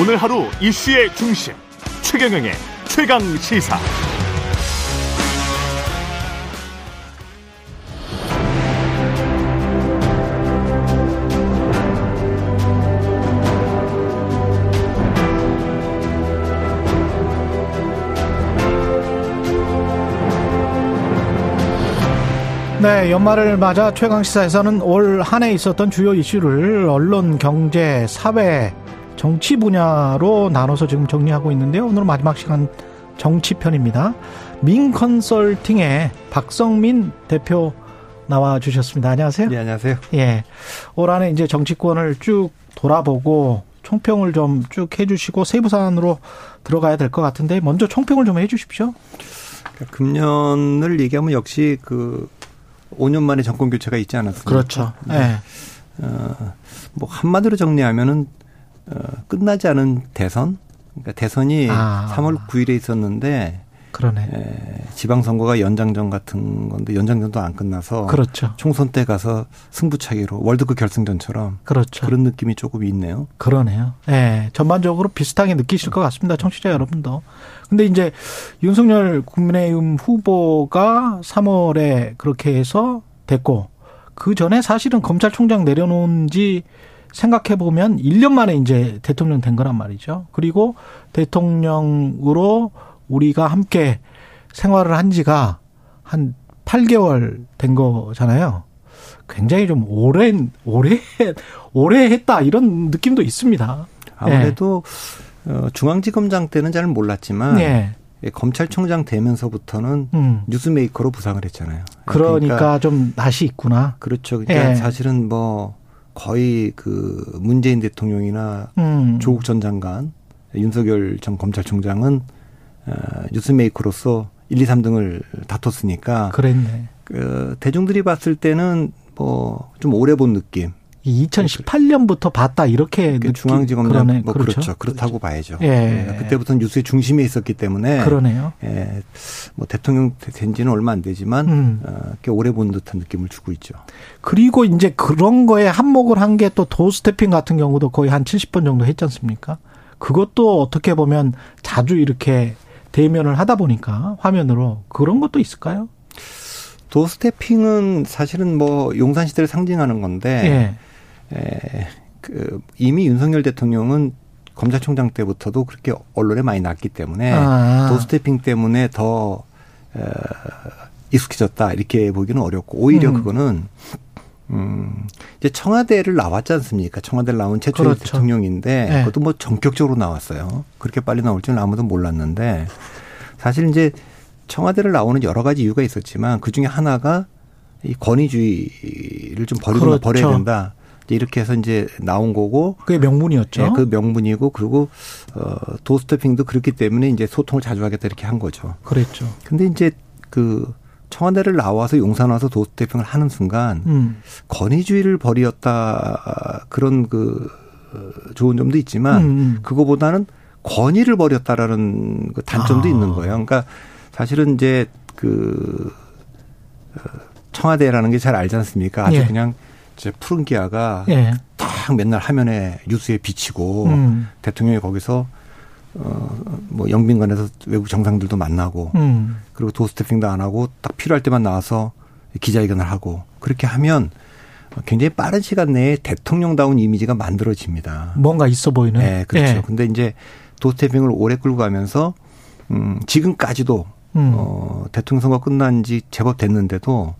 오늘 하루 이슈의 중심 최경영의 최강 시사. 네, 연말을 맞아 최강 시사에서는 올 한 해 있었던 주요 이슈를 언론, 경제, 사회, 정치 분야로 나눠서 지금 정리하고 있는데요. 오늘 마지막 시간 정치편입니다. 민 컨설팅의 박성민 대표 나와 주셨습니다. 안녕하세요. 네, 안녕하세요. 예. 올 한해 이제 정치권을 쭉 돌아보고 총평을 좀 쭉 해주시고 세부 사안으로 들어가야 될 것 같은데 먼저 총평을 좀 해주십시오. 금년을 얘기하면 역시 그 5년 만에 정권 교체가 있지 않았습니까? 그렇죠. 네. 네. 어, 뭐 한마디로 정리하면은 어, 끝나지 않은 대선. 그러니까 대선이 아. 3월 9일에 있었는데 그러네. 에, 지방선거가 연장전 같은 건데 연장전도 안 끝나서 그렇죠. 총선 때 가서 승부차기로 월드컵 결승전처럼 그렇죠. 그런 느낌이 조금 있네요. 그러네요. 예. 네, 전반적으로 비슷하게 느끼실 것 같습니다. 청취자 여러분도. 근데 이제 윤석열 국민의힘 후보가 3월에 그렇게 해서 됐고 그 전에 사실은 검찰총장 내려놓은 지 생각해 보면 1년 만에 이제 대통령 된 거란 말이죠. 그리고 대통령으로 우리가 함께 생활을 한 지가 한 8개월 된 거잖아요. 굉장히 좀 오랜, 오래, 오래 했다 이런 느낌도 있습니다. 아무래도 네. 중앙지검장 때는 잘 몰랐지만 네. 검찰총장 되면서부터는 음. 뉴스메이커로 부상을 했잖아요. 그러니까, 그러니까 좀 낯이 있구나. 그렇죠. 그러니까 네. 사실은 뭐 거의 그 문재인 대통령이나 음. 조국 전 장관, 윤석열 전 검찰총장은 어, 뉴스메이커로서 1, 2, 3등을 다퉜으니까. 그랬네. 그 대중들이 봤을 때는 뭐 좀 오래 본 느낌. 2018년부터 봤다 이렇게 그 중앙지검장 그러네. 뭐 그렇죠. 그렇죠. 그렇다고 봐야죠. 예. 예. 그때부터 뉴스의 중심에 있었기 때문에 그러네요. 예. 뭐 대통령 된 지는 얼마 안 되지만 음. 어, 꽤 오래 본 듯한 느낌을 주고 있죠. 그리고 이제 그런 거에 한몫을 한 게 또 도스태핑 같은 경우도 거의 한 70번 정도 했지 않습니까? 그것도 어떻게 보면 자주 이렇게 대면을 하다 보니까 화면으로 그런 것도 있을까요? 도스태핑은 사실은 뭐 용산 시대를 상징하는 건데 예. 에, 그 이미 윤석열 대통령은 검찰총장 때부터도 그렇게 언론에 많이 났기 때문에 아. 도스태핑 때문에 더 에, 익숙해졌다 이렇게 보기는 어렵고 오히려 음. 그거는 음, 이제 청와대를 나왔지 않습니까? 청와대를 나온 최초의 그렇죠. 대통령인데 네. 그것도 뭐 전격적으로 나왔어요. 그렇게 빨리 나올 줄은 아무도 몰랐는데 사실 이제 청와대를 나오는 여러 가지 이유가 있었지만 그 중에 하나가 이 권위주의를 좀 버리고 그렇죠. 버려야 된다. 이렇게 해서 이제 나온 거고 그게 명분이었죠. 네, 그 명분이고 그리고 어 도스태핑도 그렇기 때문에 이제 소통을 자주 하겠다 이렇게 한 거죠. 그랬죠. 근데 이제 그 청와대를 나와서 용산 와서 도스태핑을 하는 순간 음. 권위주의를 버리었다 그런 그 어, 좋은 점도 있지만 음, 음. 그거보다는 권위를 버렸다라는 그 단점도 아. 있는 거예요. 그러니까 사실은 이제 그 어, 청와대라는 게 잘 알지 않습니까? 아주 예. 그냥 이제 푸른 기아가 예. 딱 맨날 화면에 뉴스에 비치고 음. 대통령이 거기서 어뭐 영빈관에서 외국 정상들도 만나고 음. 그리고 도스태핑도 안 하고 딱 필요할 때만 나와서 기자회견을 하고 그렇게 하면 굉장히 빠른 시간 내에 대통령다운 이미지가 만들어집니다. 뭔가 있어 보이는. 네, 그렇죠. 예. 근데 이제 도스태핑을 오래 끌고 가면서 음 지금까지도 음. 어 대통령 선거 끝난 지 제법 됐는데도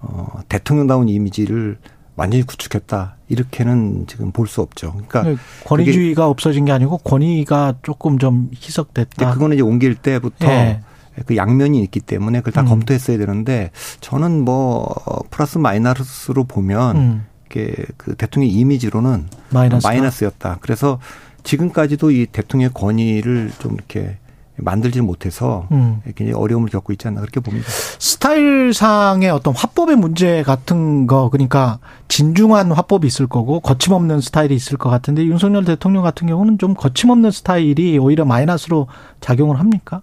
어 대통령다운 이미지를 완전히 구축했다 이렇게는 지금 볼 수 없죠. 그러니까 네, 권위주의가 없어진 게 아니고 권위가 조금 좀 희석됐다. 그거는 이제 옮길 때부터 네. 그 양면이 있기 때문에 그걸 다 음. 검토했어야 되는데 저는 뭐 플러스 마이너스로 보면 음. 이게 그 대통령 이미지로는 마이너스다? 마이너스였다. 그래서 지금까지도 이 대통령의 권위를 좀 이렇게 만들지 못해서 음. 굉장히 어려움을 겪고 있지 않나 그렇게 봅니다. 스타일상의 어떤 화법의 문제 같은 거 그러니까 진중한 화법이 있을 거고 거침없는 스타일이 있을 것 같은데 윤석열 대통령 같은 경우는 좀 거침없는 스타일이 오히려 마이너스로 작용을 합니까?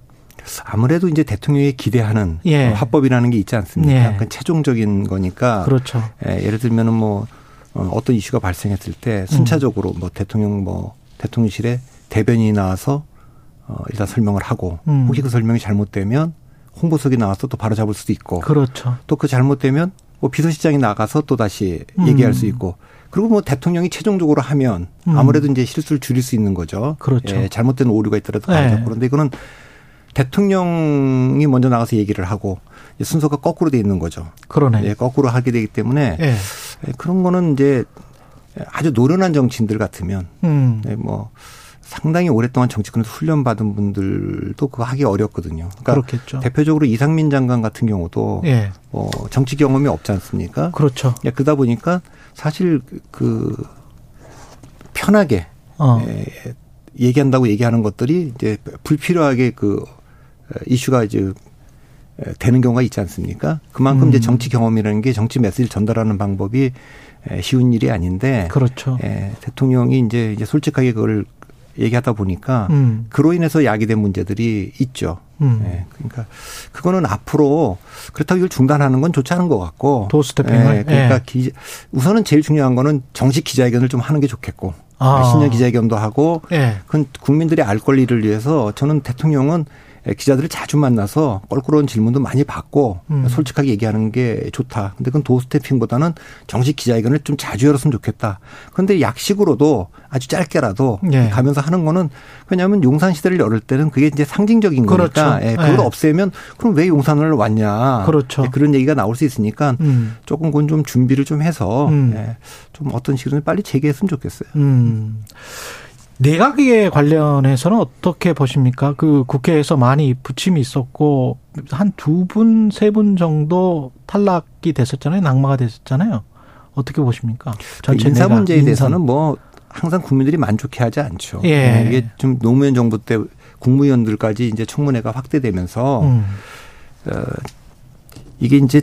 아무래도 이제 대통령이 기대하는 예. 화법이라는 게 있지 않습니까? 예. 그 최종적인 거니까. 그렇죠. 예, 예를 들면은 뭐 어, 어떤 이슈가 발생했을 때 순차적으로 뭐 대통령 뭐 대통령실에 대변인이 나와서 어 일단 설명을 하고 음. 혹시 그 설명이 잘못되면 홍보석이 나와서 또 바로 잡을 수도 있고 그렇죠. 또 그 잘못되면 뭐 비서실장이 나가서 또 다시 음. 얘기할 수 있고 그리고 뭐 대통령이 최종적으로 하면 음. 아무래도 이제 실수를 줄일 수 있는 거죠. 그렇죠. 예, 잘못된 오류가 있더라도 네. 그런데 이거는 대통령이 먼저 나가서 얘기를 하고 순서가 거꾸로 돼 있는 거죠. 그러네. 예, 거꾸로 하게 되기 때문에 네. 그런 거는 이제 아주 노련한 정치인들 같으면 음. 네, 뭐 상당히 오랫동안 정치권에서 훈련받은 분들도 그거 하기 어렵거든요. 그러니까 그렇겠죠. 대표적으로 이상민 장관 같은 경우도 예. 뭐 정치 경험이 없지 않습니까? 그렇죠. 예, 그러다 보니까 사실 그 편하게 어. 예, 얘기한다고 얘기하는 것들이 이제 불필요하게 그 이슈가 이제 되는 경우가 있지 않습니까? 그만큼 음. 이제 정치 경험이라는 게 정치 메시지를 전달하는 방법이 쉬운 일이 아닌데. 그렇죠. 예, 대통령이 이제 이제 솔직하게 그걸 얘기하다 보니까 음. 그로 인해서 야기된 문제들이 있죠. 음. 예, 그러니까 그거는 앞으로 그렇다고 이걸 중단하는 건 좋지 않은 것 같고. 도스태핑을. 예, 그러니까 예. 기, 우선은 제일 중요한 거는 정식 기자회견을 좀 하는 게 좋겠고. 아. 신년 기자회견도 하고. 예. 그건 국민들의 알 권리를 위해서 저는 대통령은 예, 기자들을 자주 만나서 껄끄러운 질문도 많이 받고 음. 솔직하게 얘기하는 게 좋다. 근데 그건 도스태핑보다는 정식 기자회견을 좀 자주 열었으면 좋겠다. 그런데 약식으로도 아주 짧게라도 예. 가면서 하는 거는 왜냐하면 용산 시대를 열을 때는 그게 이제 상징적인 그렇죠. 거니까 예, 그걸 예. 없애면 그럼 왜 용산을 왔냐. 그렇죠. 예, 그런 얘기가 나올 수 있으니까 음. 조금 그건 좀 준비를 좀 해서 음. 예, 좀 어떤 식으로 빨리 재개했으면 좋겠어요. 음. 내각에 관련해서는 어떻게 보십니까? 그 국회에서 많이 부침이 있었고 한 두 분, 세 분 정도 탈락이 됐었잖아요. 낙마가 됐었잖아요. 어떻게 보십니까? 전체 인사 문제에 인사. 대해서는 뭐 항상 국민들이 만족해하지 않죠. 예. 네, 이게 좀 노무현 정부 때 국무위원들까지 이제 청문회가 확대되면서 음. 어, 이게 이제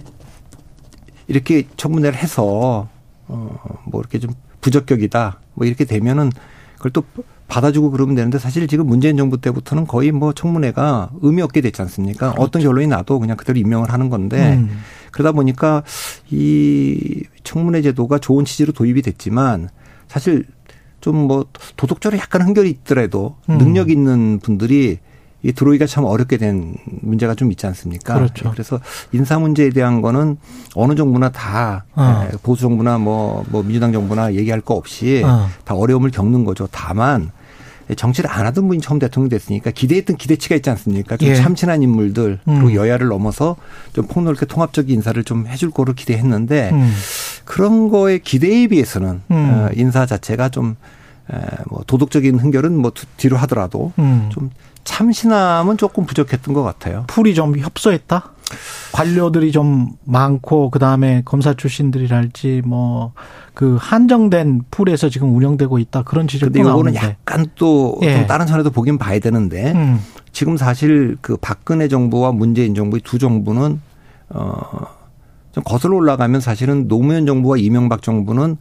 이렇게 청문회를 해서 어뭐 이렇게 좀 부적격이다 뭐 이렇게 되면은 그걸 또 받아주고 그러면 되는데 사실 지금 문재인 정부 때부터는 거의 뭐 청문회가 의미 없게 됐지 않습니까? 그렇죠. 어떤 결론이 나도 그냥 그대로 임명을 하는 건데 음. 그러다 보니까 이 청문회 제도가 좋은 취지로 도입이 됐지만 사실 좀 뭐 도덕적으로 약간 흥결이 있더라도 음. 능력 있는 분들이 이 들어오기가 참 어렵게 된 문제가 좀 있지 않습니까? 그렇죠. 그래서 인사 문제에 대한 거는 어느 정부나 다 어. 예, 보수 정부나 뭐, 뭐 민주당 정부나 얘기할 거 없이 어. 다 어려움을 겪는 거죠. 다만 정치를 안 하던 분이 처음 대통령이 됐으니까 기대했던 기대치가 있지 않습니까? 좀 예. 참신한 인물들 그리고 음. 여야를 넘어서 좀 폭넓게 통합적인 인사를 좀 해줄 거를 기대했는데 음. 그런 거에 기대에 비해서는 음. 어, 인사 자체가 좀 뭐 도덕적인 흥결은 뭐 뒤로 하더라도 음. 좀 참신함은 조금 부족했던 것 같아요. 풀이 좀 협소했다? 관료들이 좀 많고 그다음에 검사 출신들이랄지 뭐 그 한정된 풀에서 지금 운영되고 있다 그런 지적도 나오는데 이거는 약간 또좀 예. 다른 차원에서 보긴 봐야 되는데 음. 지금 사실 그 박근혜 정부와 문재인 정부 두 정부는 어좀 거슬러 올라가면 사실은 노무현 정부와 이명박 정부는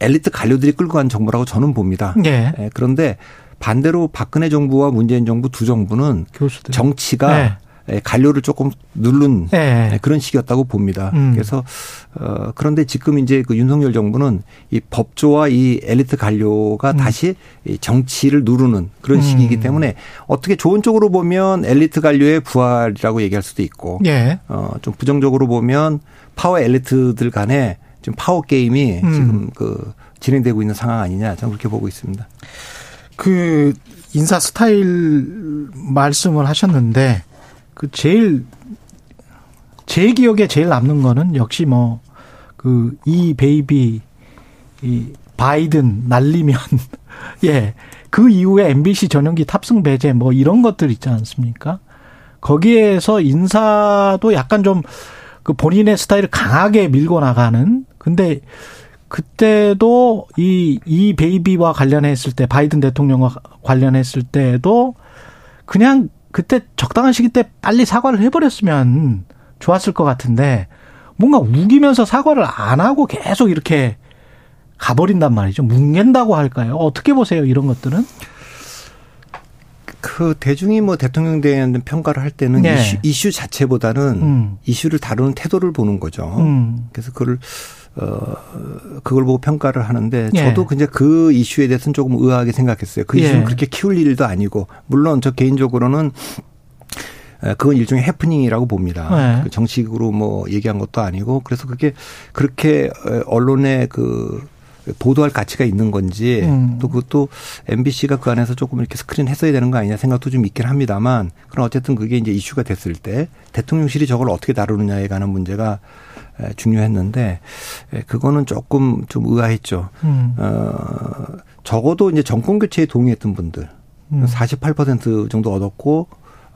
엘리트 관료들이 끌고 간 정부라고 저는 봅니다. 예. 예. 그런데 반대로 박근혜 정부와 문재인 정부 두 정부는 교수들. 정치가 네. 예, 관료를 조금 누른 네. 그런 시기였다고 봅니다. 음. 그래서 어 그런데 지금 이제 그 윤석열 정부는 이 법조와 이 엘리트 관료가 음. 다시 정치를 누르는 그런 음. 시기이기 때문에 어떻게 좋은 쪽으로 보면 엘리트 관료의 부활이라고 얘기할 수도 있고 예. 어좀 부정적으로 보면 파워 엘리트들 간에 지금 파워 게임이 음. 지금 그 진행되고 있는 상황 아니냐 저는 그렇게 보고 있습니다. 그 인사 스타일 말씀을 하셨는데 그 제일 제 기억에 제일 남는 거는 역시 뭐 그 이 베이비 이 바이든 날리면 예. 그 이후에 MBC 전용기 탑승 배제 뭐 이런 것들 있지 않습니까? 거기에서 인사도 약간 좀 그 본인의 스타일을 강하게 밀고 나가는 근데 그때도 이, 이 베이비와 관련했을 때, 바이든 대통령과 관련했을 때도 그냥 그때 적당한 시기 때 빨리 사과를 해버렸으면 좋았을 것 같은데 뭔가 우기면서 사과를 안 하고 계속 이렇게 가버린단 말이죠. 뭉갠다고 할까요? 어떻게 보세요, 이런 것들은? 그 대중이 뭐 대통령 대한 평가를 할 때는 네. 이슈, 이슈, 자체보다는 음. 이슈를 다루는 태도를 보는 거죠. 음. 그래서 그걸 어, 그걸 보고 평가를 하는데 예. 저도 예. 이제 그 이슈에 대해서는 조금 의아하게 생각했어요. 그 이슈는 예. 그렇게 키울 일도 아니고 물론 저 개인적으로는 그건 일종의 해프닝이라고 봅니다. 네. 그 정식으로 뭐 얘기한 것도 아니고 그래서 그게 그렇게 언론에 그 보도할 가치가 있는 건지 음. 또 그것도 MBC가 그 안에서 조금 이렇게 스크린 했어야 되는 거 아니냐 생각도 좀 있긴 합니다만 그럼 어쨌든 그게 이제 이슈가 됐을 때 대통령실이 저걸 어떻게 다루느냐에 관한 문제가 중요했는데 그거는 조금 좀 의아했죠. 음. 어 적어도 이제 정권 교체에 동의했던 분들 음. 48% 정도 얻었고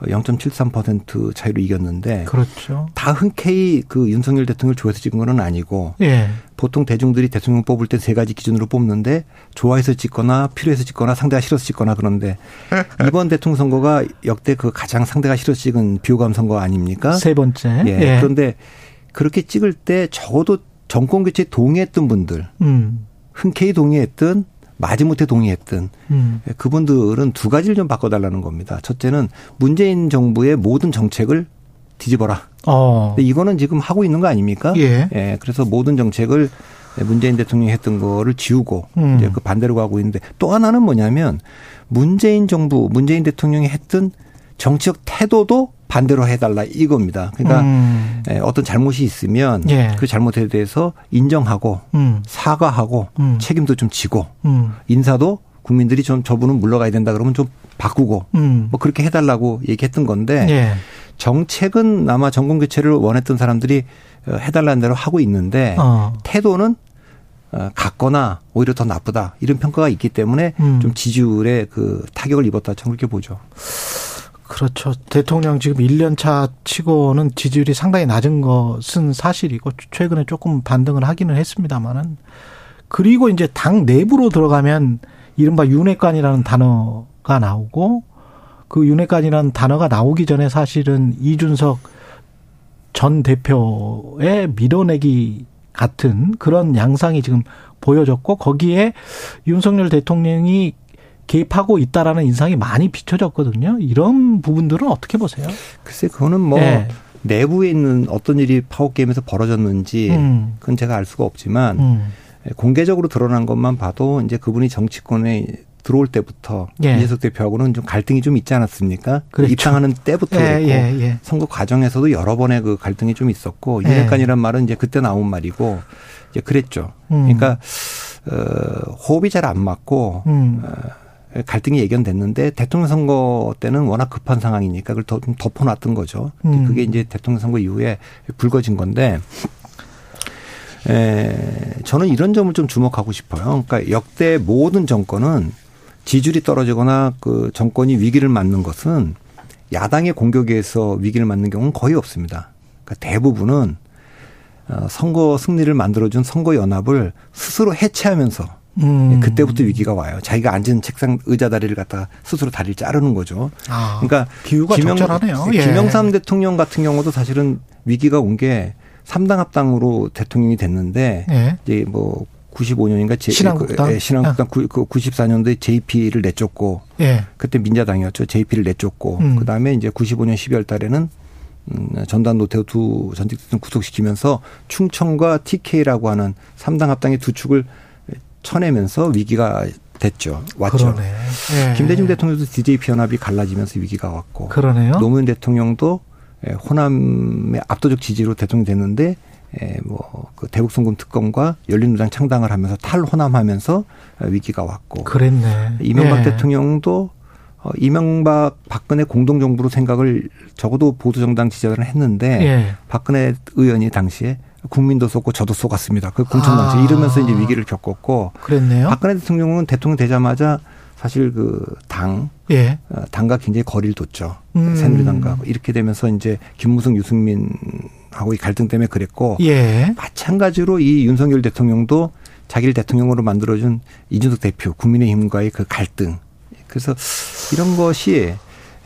0.73% 차이로 이겼는데 그렇죠. 다 흔쾌히 그 윤석열 대통령을 좋아해서 찍은 건 아니고 예. 보통 대중들이 대통령 뽑을 때 세 가지 기준으로 뽑는데 좋아해서 찍거나 필요해서 찍거나 상대가 싫어서 찍거나 그런데 이번 대통령 선거가 역대 그 가장 상대가 싫어서 찍은 비호감 선거 아닙니까? 세 번째. 예. 예. 그런데 그렇게 찍을 때 적어도 정권 교체에 동의했던 분들 음. 흔쾌히 동의했던 마지못해 동의했던 음. 그분들은 두 가지를 좀 바꿔달라는 겁니다. 첫째는 문재인 정부의 모든 정책을 뒤집어라. 어. 이거는 지금 하고 있는 거 아닙니까? 예. 예. 그래서 모든 정책을 문재인 대통령이 했던 거를 지우고 음. 이제 그 반대로 가고 있는데 또 하나는 뭐냐면 문재인 정부, 문재인 대통령이 했던 정치적 태도도 반대로 해달라 이겁니다. 그러니까 음. 어떤 잘못이 있으면 예. 그 잘못에 대해서 인정하고 음. 사과하고 음. 책임도 좀 지고 음. 인사도 국민들이 좀 저분은 물러가야 된다 그러면 좀 바꾸고 음. 뭐 그렇게 해달라고 얘기했던 건데 예. 정책은 아마 정권 교체를 원했던 사람들이 어, 해달라는 대로 하고 있는데 어. 태도는 어, 같거나 오히려 더 나쁘다 이런 평가가 있기 때문에 음. 좀 지지율에 그 타격을 입었다 저는 그렇게 보죠. 그렇죠. 대통령 지금 1년 차 치고는 지지율이 상당히 낮은 것은 사실이고 최근에 조금 반등을 하기는 했습니다만은 그리고 이제 당 내부로 들어가면 이른바 윤회관이라는 단어가 나오고 그 윤회관이라는 단어가 나오기 전에 사실은 이준석 전 대표의 밀어내기 같은 그런 양상이 지금 보여졌고 거기에 윤석열 대통령이 개입하고 있다라는 인상이 많이 비춰졌거든요. 이런 부분들은 어떻게 보세요? 글쎄, 그거는 뭐 네. 내부에 있는 어떤 일이 파워게임에서 벌어졌는지 음. 그건 제가 알 수가 없지만 음. 공개적으로 드러난 것만 봐도 이제 그분이 정치권에 들어올 때부터 예. 이재석 대표하고는 좀 갈등이 좀 있지 않았습니까? 그렇죠. 입당하는 때부터 예, 그랬고 예, 예. 선거 과정에서도 여러 번의 그 갈등이 좀 있었고 윤핵관이란 예. 말은 이제 그때 나온 말이고 이제 그랬죠. 음. 그러니까 어, 호흡이 잘 안 맞고 음. 어, 갈등이 예견됐는데 대통령 선거 때는 워낙 급한 상황이니까 그걸 좀 덮어놨던 거죠. 음. 그게 이제 대통령 선거 이후에 불거진 건데 에, 저는 이런 점을 좀 주목하고 싶어요. 그러니까 역대 모든 정권은 지지율이 떨어지거나 그 정권이 위기를 맞는 것은 야당의 공격에 서 위기를 맞는 경우는 거의 없습니다. 그러니까 대부분은 어, 선거 승리를 만들어준 선거 연합을 스스로 해체하면서 음. 그때부터 위기가 와요. 자기가 앉은 책상 의자 다리를 갖다가 스스로 다리를 자르는 거죠. 아, 그러니까 기후가 김영, 적절하네요. 예. 김영삼 대통령 같은 경우도 사실은 위기가 온 게 3당 합당으로 대통령이 됐는데 예. 이제 뭐 95년인가 제, 신한국당, 그, 예, 신한국당 아. 그 94년도에 JP를 내쫓고 예. 그때 민자당이었죠. JP를 내쫓고 음. 그다음에 이제 95년 12월 달에는 음, 전단 노태우 두 전직 대통령 구속시키면서 충청과 TK라고 하는 3당 합당의 두 축을 쳐내면서 위기가 됐죠. 왔죠. 그러네. 예. 김대중 대통령도 DJP 연합이 갈라지면서 위기가 왔고. 그러네요. 노무현 대통령도 예, 호남의 압도적 지지로 대통령이 됐는데 예, 뭐그 대북 송금 특검과 열린우당 창당을 하면서 탈호남하면서 위기가 왔고. 그랬네. 이명박 예. 대통령도 어, 이명박 박근혜 공동정부로 생각을 적어도 보수정당 지지자들은 했는데 예. 박근혜 의원이 당시에 국민도 속고 저도 속았습니다. 그 공천당시 아. 이러면서 이제 위기를 겪었고 그랬네요. 박근혜 대통령은 대통령 되자마자 사실 그 당, 예. 어, 당과 굉장히 거리를 뒀죠. 음. 새누리당과 이렇게 되면서 이제 김무성, 유승민 하고 이 갈등 때문에 그랬고 예. 마찬가지로 이 윤석열 대통령도 자기를 대통령으로 만들어준 이준석 대표 국민의힘과의 그 갈등. 그래서 이런 것이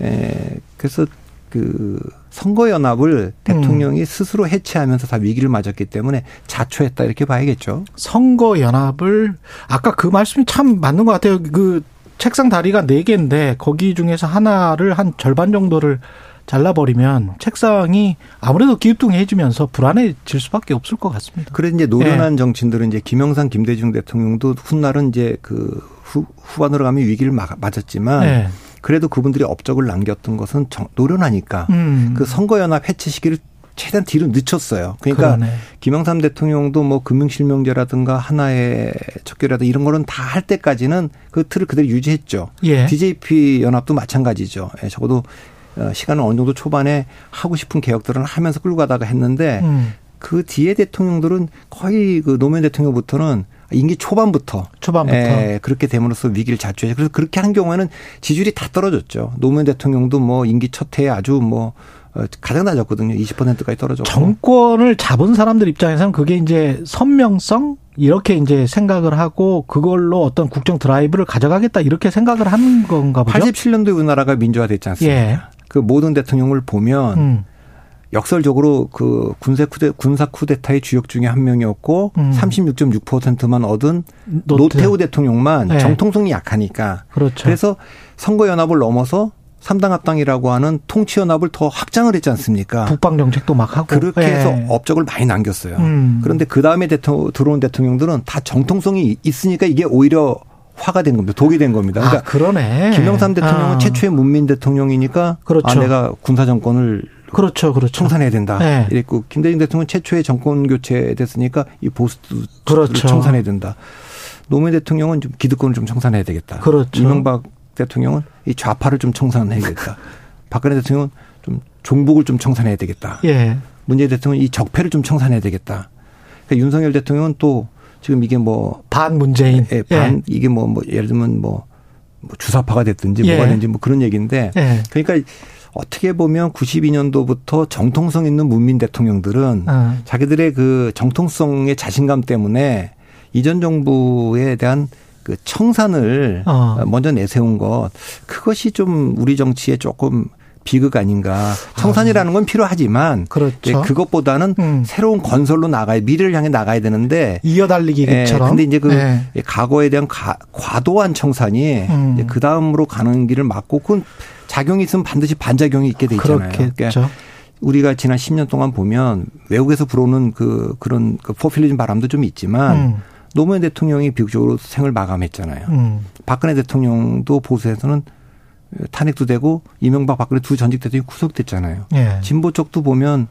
에 그래서 그 선거연합을 대통령이 음. 스스로 해체하면서 다 위기를 맞았기 때문에 자초했다 이렇게 봐야겠죠. 선거연합을 아까 그 말씀이 참 맞는 것 같아요. 그 책상 다리가 네 개인데 거기 중에서 하나를 한 절반 정도를 잘라버리면 책상이 아무래도 기우뚱해지면서 불안해질 수밖에 없을 것 같습니다. 그래 이제 노련한 네. 정치인들은 이제 김영삼, 김대중 대통령도 훗날은 이제 그 후, 후반으로 가면 위기를 맞았지만 네. 그래도 그분들이 업적을 남겼던 것은 정, 노련하니까 음. 그 선거연합 해체 시기를 최대한 뒤로 늦췄어요. 그러니까 그러네. 김영삼 대통령도 뭐 금융실명제라든가 하나의 척결이라든가 이런 거는 다 할 때까지는 그 틀을 그대로 유지했죠. 예. DJP 연합도 마찬가지죠. 예, 적어도 어, 시간은 어느 정도 초반에 하고 싶은 개혁들은 하면서 끌고 가다가 했는데 음. 그 뒤에 대통령들은 거의 그 노무현 대통령부터는 임기 초반부터 초반부터 예, 그렇게 됨으로써 위기를 자초해 그래서 그렇게 한 경우에는 지지율이 다 떨어졌죠. 노무현 대통령도 뭐 임기 첫 해에 아주 뭐 어, 가장 낮았거든요. 20%까지 떨어졌고. 정권을 잡은 사람들 입장에서는 그게 이제 선명성 이렇게 이제 생각을 하고 그걸로 어떤 국정 드라이브를 가져가겠다 이렇게 생각을 하는 건가 보죠. 87년도에 우리나라가 민주화됐지 않습니까? 예. 그 모든 대통령을 보면 음. 역설적으로 그 군사 쿠데 군사 쿠데타의 주역 중에 한 명이었고 음. 36.6%만 얻은 노트. 노태우 대통령만 네. 정통성이 약하니까 그렇죠. 그래서 선거 연합을 넘어서 3당 합당이라고 하는 통치 연합을 더 확장을 했지 않습니까? 북방 정책도 막 하고 그렇게 네. 해서 업적을 많이 남겼어요. 음. 그런데 그 다음에 대통령 들어온 대통령들은 다 정통성이 있으니까 이게 오히려 화가 된 겁니다. 독이 된 겁니다. 그러니까 아, 그러네. 김영삼 대통령은 아. 최초의 문민 대통령이니까 그렇죠. 아 내가 군사 정권을 그렇죠, 그렇죠. 청산해야 된다. 네. 이랬고 김대중 대통령은 최초의 정권 교체 됐으니까 이 보수를 그렇죠. 청산해야 된다. 노무현 대통령은 좀 기득권을 좀 청산해야 되겠다. 그렇죠. 이명박 대통령은 이 좌파를 좀 청산해야겠다. 박근혜 대통령은 좀 종북을 좀 청산해야 되겠다. 예. 문재인 대통령은 이 적폐를 좀 청산해야 되겠다. 그러니까 윤석열 대통령은 또 지금 이게 뭐 반 문재인, 예, 반 예. 이게 뭐, 뭐 예를 들면 뭐, 뭐 주사파가 됐든지 예. 뭐가 됐든지 뭐 그런 얘기인데 예. 그러니까 어떻게 보면 92년도부터 정통성 있는 문민 대통령들은 어. 자기들의 그 정통성의 자신감 때문에 이전 정부에 대한 그 청산을 어. 먼저 내세운 것 그것이 좀 우리 정치에 조금 비극 아닌가. 청산이라는 건 필요하지만 그렇죠. 그것보다는 음. 새로운 건설로 나가야 미래를 향해 나가야 되는데 이어달리기처럼. 예, 근데 이제 그 네. 과거에 대한 가, 과도한 청산이 음. 그 다음으로 가는 길을 막고 그건 작용이 있으면 반드시 반작용이 있게 돼 있잖아요. 그렇겠죠. 그러니까 우리가 지난 10년 동안 보면 외국에서 불어오는 그 그런 그 포퓰리즘 바람도 좀 있지만 음. 노무현 대통령이 비극적으로 생을 마감했잖아요. 음. 박근혜 대통령도 보수에서는 탄핵도 되고 이명박 박근혜 두 전직 대통령이 구속됐잖아요. 예. 진보 쪽도 보면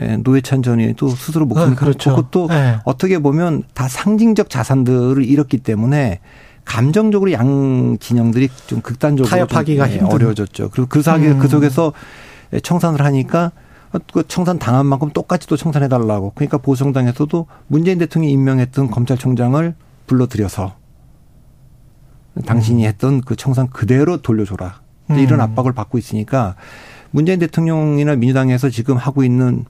예, 노회찬 전 의원이 스스로 목숨을 아, 그렇죠. 그것도 예. 어떻게 보면 다 상징적 자산들을 잃었기 때문에 감정적으로 양 진영들이 좀 극단적으로 타협하기가 좀 어려워졌죠. 그리고 그 사기 음. 그 속에서 청산을 하니까 그 청산 당한 만큼 똑같이 또 청산해 달라고. 그러니까 보수정당에서도 문재인 대통령이 임명했던 검찰총장을 불러들여서 당신이 음. 했던 그 청산 그대로 돌려줘라. 이런 음. 압박을 받고 있으니까 문재인 대통령이나 민주당에서 지금 하고 있는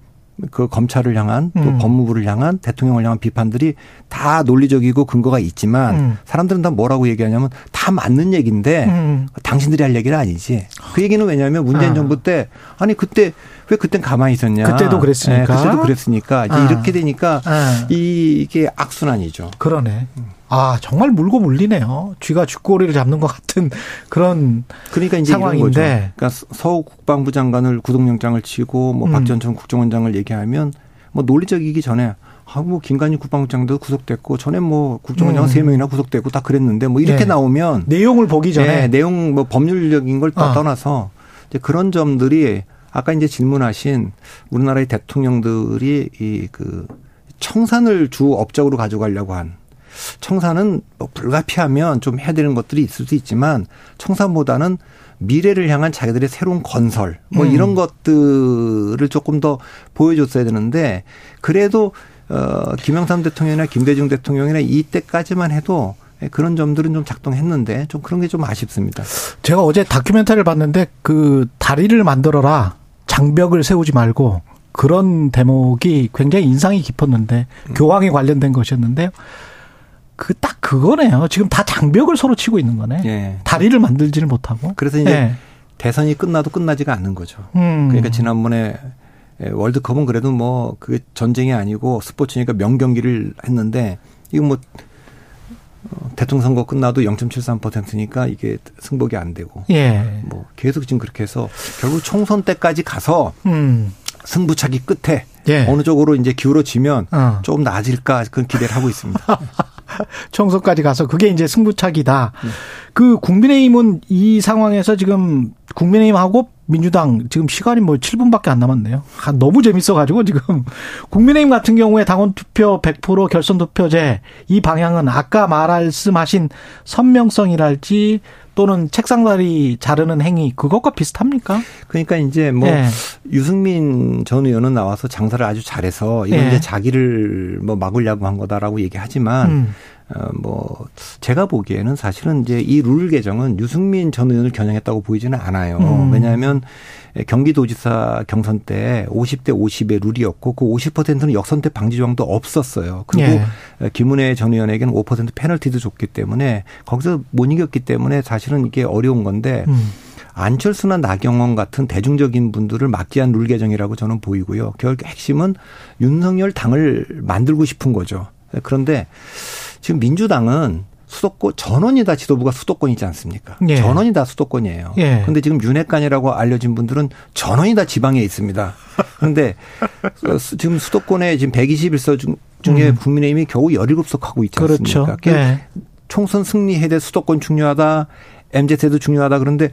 그 검찰을 향한 또 음. 법무부를 향한 대통령을 향한 비판들이 다 논리적이고 근거가 있지만 음. 사람들은 다 뭐라고 얘기하냐면 다 맞는 얘기인데 음. 당신들이 할 얘기는 아니지. 그 얘기는 왜냐하면 문재인 아. 정부 때 아니 그때 왜 그땐 가만히 있었냐. 그때도 그랬으니까. 네, 그때도 그랬으니까 이제 아. 이렇게 되니까 아. 이게 악순환이죠. 그러네. 아 정말 물고 물리네요. 쥐가 쥐꼬리를 잡는 것 같은 그런 그러니까 이제 상황인데. 그러니까 서욱 국방부 장관을 구속영장을 치고 뭐 음. 박지원 전 국정원장을 얘기하면 뭐 논리적이기 전에 아뭐 김관희 국방부장도 구속됐고 전에 뭐 국정원장 음. 세 음. 명이나 구속됐고 다 그랬는데 뭐 이렇게 네. 나오면 내용을 보기 전에 네, 내용 뭐 법률적인 걸 아. 떠나서 이제 그런 점들이 아까 이제 질문하신 우리나라의 대통령들이 이 그 청산을 주 업적으로 가져가려고 한 청산은 뭐 불가피하면 좀 해야 되는 것들이 있을 수 있지만 청산보다는 미래를 향한 자기들의 새로운 건설 뭐 음. 이런 것들을 조금 더 보여줬어야 되는데 그래도 어 김영삼 대통령이나 김대중 대통령이나 이때까지만 해도 그런 점들은 좀 작동했는데 좀 그런 게 좀 아쉽습니다. 제가 어제 다큐멘터리를 봤는데 그 다리를 만들어라 장벽을 세우지 말고 그런 대목이 굉장히 인상이 깊었는데 음. 교황에 관련된 것이었는데요. 그 딱 그거네요. 지금 다 장벽을 서로 치고 있는 거네. 예. 다리를 만들지를 못하고. 그래서 이제 예. 대선이 끝나도 끝나지가 않는 거죠. 음. 그러니까 지난번에 월드컵은 그래도 뭐 그게 전쟁이 아니고 스포츠니까 명경기를 했는데 이거 뭐 어, 대통령 선거 끝나도 0.73%니까 이게 승복이 안 되고. 예. 뭐 계속 지금 그렇게 해서 결국 총선 때까지 가서 음. 승부차기 끝에 예. 어느 쪽으로 이제 기울어지면 어. 조금 나아질까 그런 기대를 하고 있습니다. 총선까지 가서 그게 이제 승부차기다. 네. 그 국민의힘은 이 상황에서 지금 국민의힘하고 민주당 지금 시간이 뭐 7분밖에 안 남았네요. 아, 너무 재밌어가지고 지금 국민의힘 같은 경우에 당원 투표 100% 결선 투표제 이 방향은 아까 말씀하신 선명성이랄지 또는 책상다리 자르는 행위 그것과 비슷합니까? 그러니까 이제 뭐 네. 유승민 전 의원은 나와서 장사를 아주 잘해서 이건 네. 이제 자기를 뭐 막으려고 한 거다라고 얘기하지만 음. 어뭐 제가 보기에는 사실은 이제 이 룰 개정은 유승민 전 의원을 겨냥했다고 보이지는 않아요. 음. 왜냐하면 경기도지사 경선 때 50대 50의 룰이었고 그 50%는 역선택 방지 조항도 없었어요. 그리고 예. 김은혜 전 의원에게는 5% 페널티도 줬기 때문에 거기서 못 이겼기 때문에 사실은 이게 어려운 건데 음. 안철수나 나경원 같은 대중적인 분들을 막기 위한 룰 개정이라고 저는 보이고요. 결국 핵심은 윤석열 당을 만들고 싶은 거죠. 그런데 지금 민주당은 수도권 전원이 다 지도부가 수도권이지 않습니까? 예. 전원이 다 수도권이에요. 예. 그런데 지금 윤핵관이라고 알려진 분들은 전원이 다 지방에 있습니다. 그런데 지금 수도권에 지금 121서 중, 중에 음. 국민의힘이 겨우 17석 하고 있지 않습니까? 그렇죠. 예. 총선 승리해야 될 수도권 중요하다. MZ세도 중요하다. 그런데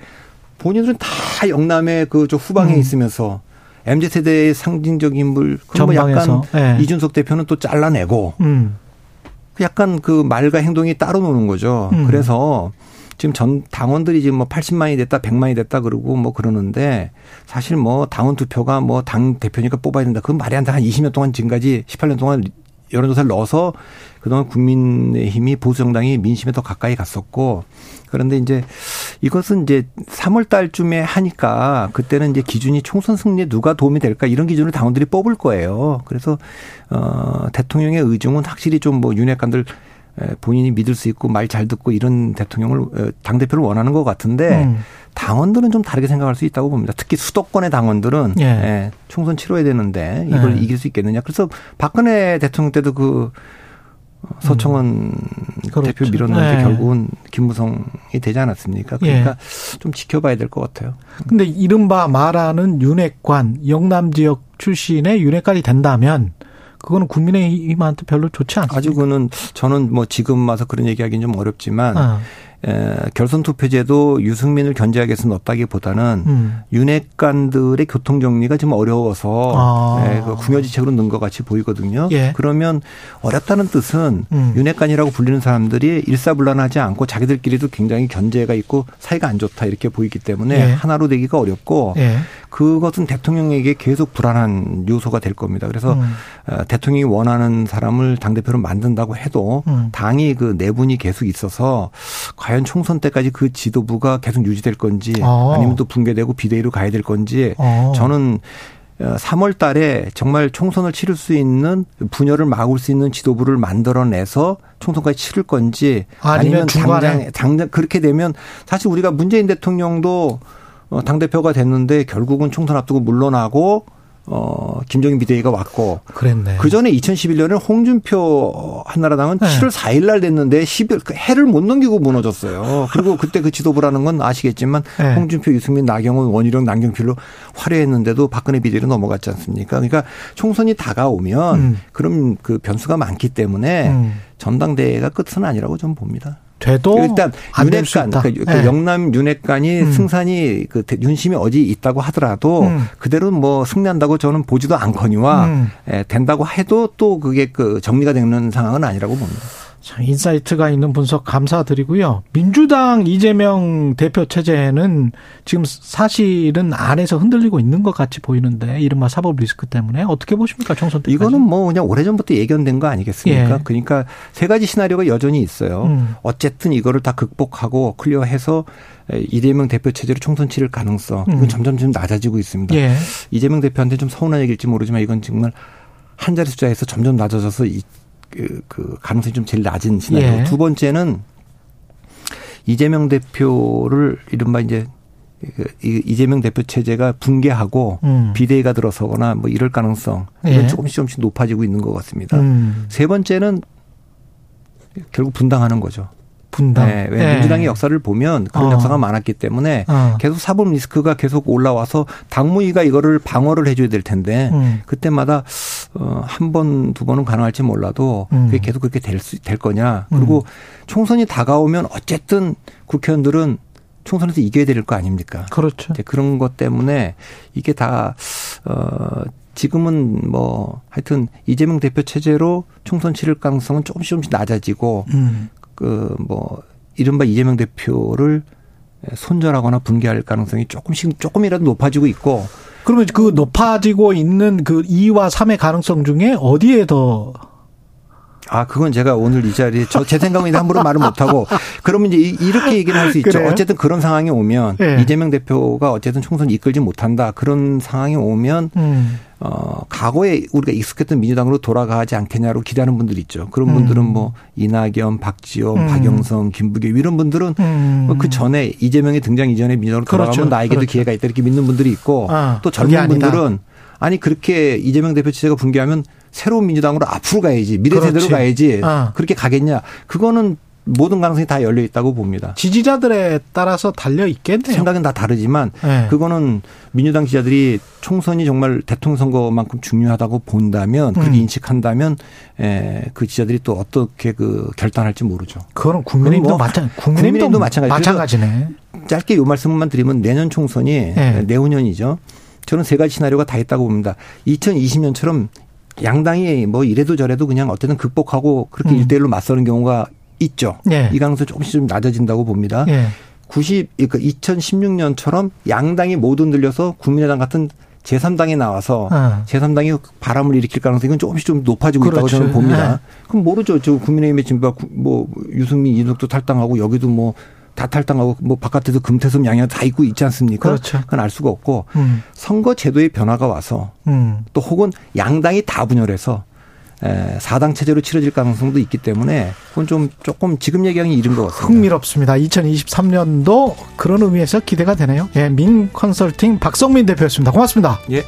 본인들은 다 영남의 그저 후방에 음. 있으면서 MZ세대의 상징적인 인물, 그런 뭐 약간 예. 이준석 대표는 또 잘라내고 음. 약간 그 말과 행동이 따로 노는 거죠. 음. 그래서 지금 전 당원들이 지금 뭐 80만이 됐다, 100만이 됐다 그러고 뭐 그러는데 사실 뭐 당원 투표가 뭐 당 대표니까 뽑아야 된다. 그건 말이 안 돼. 한 20년 동안 지금까지 18년 동안 여론조사를 넣어서 그동안 국민의힘이 보수정당이 민심에 더 가까이 갔었고 그런데 이제 이것은 이제 3월 달쯤에 하니까 그때는 이제 기준이 총선 승리에 누가 도움이 될까 이런 기준을 당원들이 뽑을 거예요. 그래서 어 대통령의 의중은 확실히 좀 뭐 윤핵관들 본인이 믿을 수 있고 말 잘 듣고 이런 대통령을 어, 당 대표를 원하는 것 같은데 음. 당원들은 좀 다르게 생각할 수 있다고 봅니다. 특히 수도권의 당원들은 예. 예, 총선 치러야 되는데 이걸 예. 이길 수 있겠느냐. 그래서 박근혜 대통령 때도 그 서청원 음. 그렇죠. 대표 밀었는데 네. 결국은 김무성이 되지 않았습니까? 그러니까 예. 좀 지켜봐야 될 것 같아요. 근데 이른바 말하는 윤핵관 영남 지역 출신의 윤핵관이 된다면 그거는 국민의힘한테 별로 좋지 않습니다. 아직은 저는 뭐 지금 와서 그런 얘기하기는 좀 어렵지만 아. 에, 결선 투표제도 유승민을 견제하겠서 넣었다기보다는 음. 윤핵관들의 교통 정리가 좀 어려워서 아. 에, 그 궁여지책으로 넣은 것 같이 보이거든요. 예. 그러면 어렵다는 뜻은 음. 윤핵관이라고 불리는 사람들이 일사불란하지 않고 자기들끼리도 굉장히 견제가 있고 사이가 안 좋다 이렇게 보이기 때문에 예. 하나로 되기가 어렵고 예. 그것은 대통령에게 계속 불안한 요소가 될 겁니다. 그래서 음. 어, 대통령이 원하는 사람을 당 대표로 만든다고 해도 음. 당이 그 내분이 계속 있어서 과연 총선 때까지 그 지도부가 계속 유지될 건지 아. 아니면 또 붕괴되고 비대위로 가야 될 건지 아. 저는 3월 어, 달에 정말 총선을 치를 수 있는 분열을 막을 수 있는 지도부를 만들어내서 총선까지 치를 건지 아니면, 아니면 당장 당장 그렇게 되면 사실 우리가 문재인 대통령도 어, 당대표가 됐는데 결국은 총선 앞두고 물러나고 어, 김정인 비대위가 왔고. 그랬네. 그 전에 2011년에 홍준표 한나라당은 네. 7월 4일 날 됐는데 10일, 그 해를 못 넘기고 무너졌어요. 그리고 그때 그 지도부라는 건 아시겠지만 네. 홍준표, 유승민, 나경원, 원희룡, 남경필로 화려했는데도 박근혜 비대위로 넘어갔지 않습니까? 그러니까 총선이 다가오면 음. 그럼 그 변수가 많기 때문에 음. 전당대회가 끝은 아니라고 저는 봅니다. 돼도 일단 윤핵관 그, 그 네. 영남 윤핵관이 음. 승산이 그 윤심이 어디 있다고 하더라도 음. 그대로 뭐 승리한다고 저는 보지도 않거니와 음. 예, 된다고 해도 또 그게 그 정리가 되는 상황은 아니라고 봅니다. 자, insight가 있는 분석 감사드리고요. 민주당 이재명 대표 체제는 지금 사실은 안에서 흔들리고 있는 것 같이 보이는데 이른바 사법 리스크 때문에 어떻게 보십니까 총선 때? 이거는 뭐 그냥 오래전부터 예견된 거 아니겠습니까? 예. 그러니까 세 가지 시나리오가 여전히 있어요. 음. 어쨌든 이거를 다 극복하고 클리어해서 이재명 대표 체제로 총선 치를 가능성 이건 음. 점점 좀 낮아지고 있습니다. 예. 이재명 대표한테 좀 서운한 얘기일지 모르지만 이건 정말 한 자리 숫자에서 점점 낮아져서 그, 그 가능성이 좀 제일 낮은 시나리오. 예. 두 번째는 이재명 대표를 이른바 이제 그 이재명 대표 체제가 붕괴하고 음. 비대위가 들어서거나 뭐 이럴 가능성 이건 예. 조금씩 조금씩 높아지고 있는 것 같습니다. 음. 세 번째는 결국 분당하는 거죠. 분당. 네, 왜 네. 민주당의 역사를 보면 그런 어. 역사가 많았기 때문에 어. 계속 사법 리스크가 계속 올라와서 당무위가 이거를 방어를 해줘야 될 텐데 음. 그때마다 어, 한 번, 두 번은 가능할지 몰라도 음. 그게 계속 그렇게 될, 수, 될 거냐. 그리고 음. 총선이 다가오면 어쨌든 국회의원들은 총선에서 이겨야 될 거 아닙니까? 그렇죠. 그런 것 때문에 이게 다, 어, 지금은 뭐 하여튼 이재명 대표 체제로 총선 치를 가능성은 조금씩 조금씩 낮아지고 음. 그 뭐 이른바 이재명 대표를 손절하거나 분개할 가능성이 조금씩 조금이라도 높아지고 있고 그러면 그 높아지고 있는 그 2와 3의 가능성 중에 어디에 더 아, 그건 제가 오늘 이 자리에 저 제 생각은 함부로 말을 못하고 그러면 이제 이렇게 얘기를 할 수 있죠. 그래요? 어쨌든 그런 상황이 오면 네. 이재명 대표가 어쨌든 총선 이끌지 못한다. 그런 상황이 오면 음. 어, 과거에 우리가 익숙했던 민주당으로 돌아가지 않겠냐고 기대하는 분들이 있죠. 그런 음. 분들은 뭐 이낙연, 박지원, 음. 박영선, 김부겸 이런 분들은 음. 뭐 그 전에 이재명이 등장 이전에 민주당으로 돌아가면 그렇죠. 나에게도 그렇죠. 기회가 있다 이렇게 믿는 분들이 있고 아, 또 젊은 분들은 아니 그렇게 이재명 대표 체제가 붕괴하면 새로운 민주당으로 앞으로 가야지 미래 세대로 가야지 아. 그렇게 가겠냐 그거는 모든 가능성이 다 열려 있다고 봅니다. 지지자들에 따라서 달려 있겠네요. 생각은 다 다르지만 네. 그거는 민주당 지지자들이 총선이 정말 대통령 선거만큼 중요하다고 본다면 그렇게 음. 인식한다면 에, 그 지지자들이 또 어떻게 그 결단할지 모르죠. 그거는 국민의힘도 뭐 마찬 국민의힘도 마찬가지. 마찬가지네. 짧게 요 말씀만 드리면 내년 총선이 네. 내후년이죠. 저는 세 가지 시나리오가 다 있다고 봅니다. 2020년처럼 양당이 뭐 이래도 저래도 그냥 어쨌든 극복하고 그렇게 음. 1대1로 맞서는 경우가 있죠. 예. 이 가능성 조금씩 좀 낮아진다고 봅니다. 예. 90, 그러니까 2016년처럼 양당이 모두 늘려서 국민의당 같은 제3당이 나와서 아. 제3당이 바람을 일으킬 가능성이 조금씩 좀 높아지고 그렇죠. 있다고 저는 봅니다. 네. 그럼 모르죠. 저 국민의힘의 진보 뭐 유승민 이준석도 탈당하고 여기도 뭐 다 탈당하고 뭐 바깥에도 금태섭 양양 다 있고 있지 않습니까? 그렇죠. 그건 알 수가 없고 음. 선거 제도의 변화가 와서 음. 또 혹은 양당이 다 분열해서 사당 체제로 치러질 가능성도 있기 때문에 그건 좀 조금 지금 얘기하기 이른 것 같습니다. 흥미롭습니다. 2023년도 그런 의미에서 기대가 되네요. 예, 민 컨설팅 박성민 대표였습니다. 고맙습니다. 예.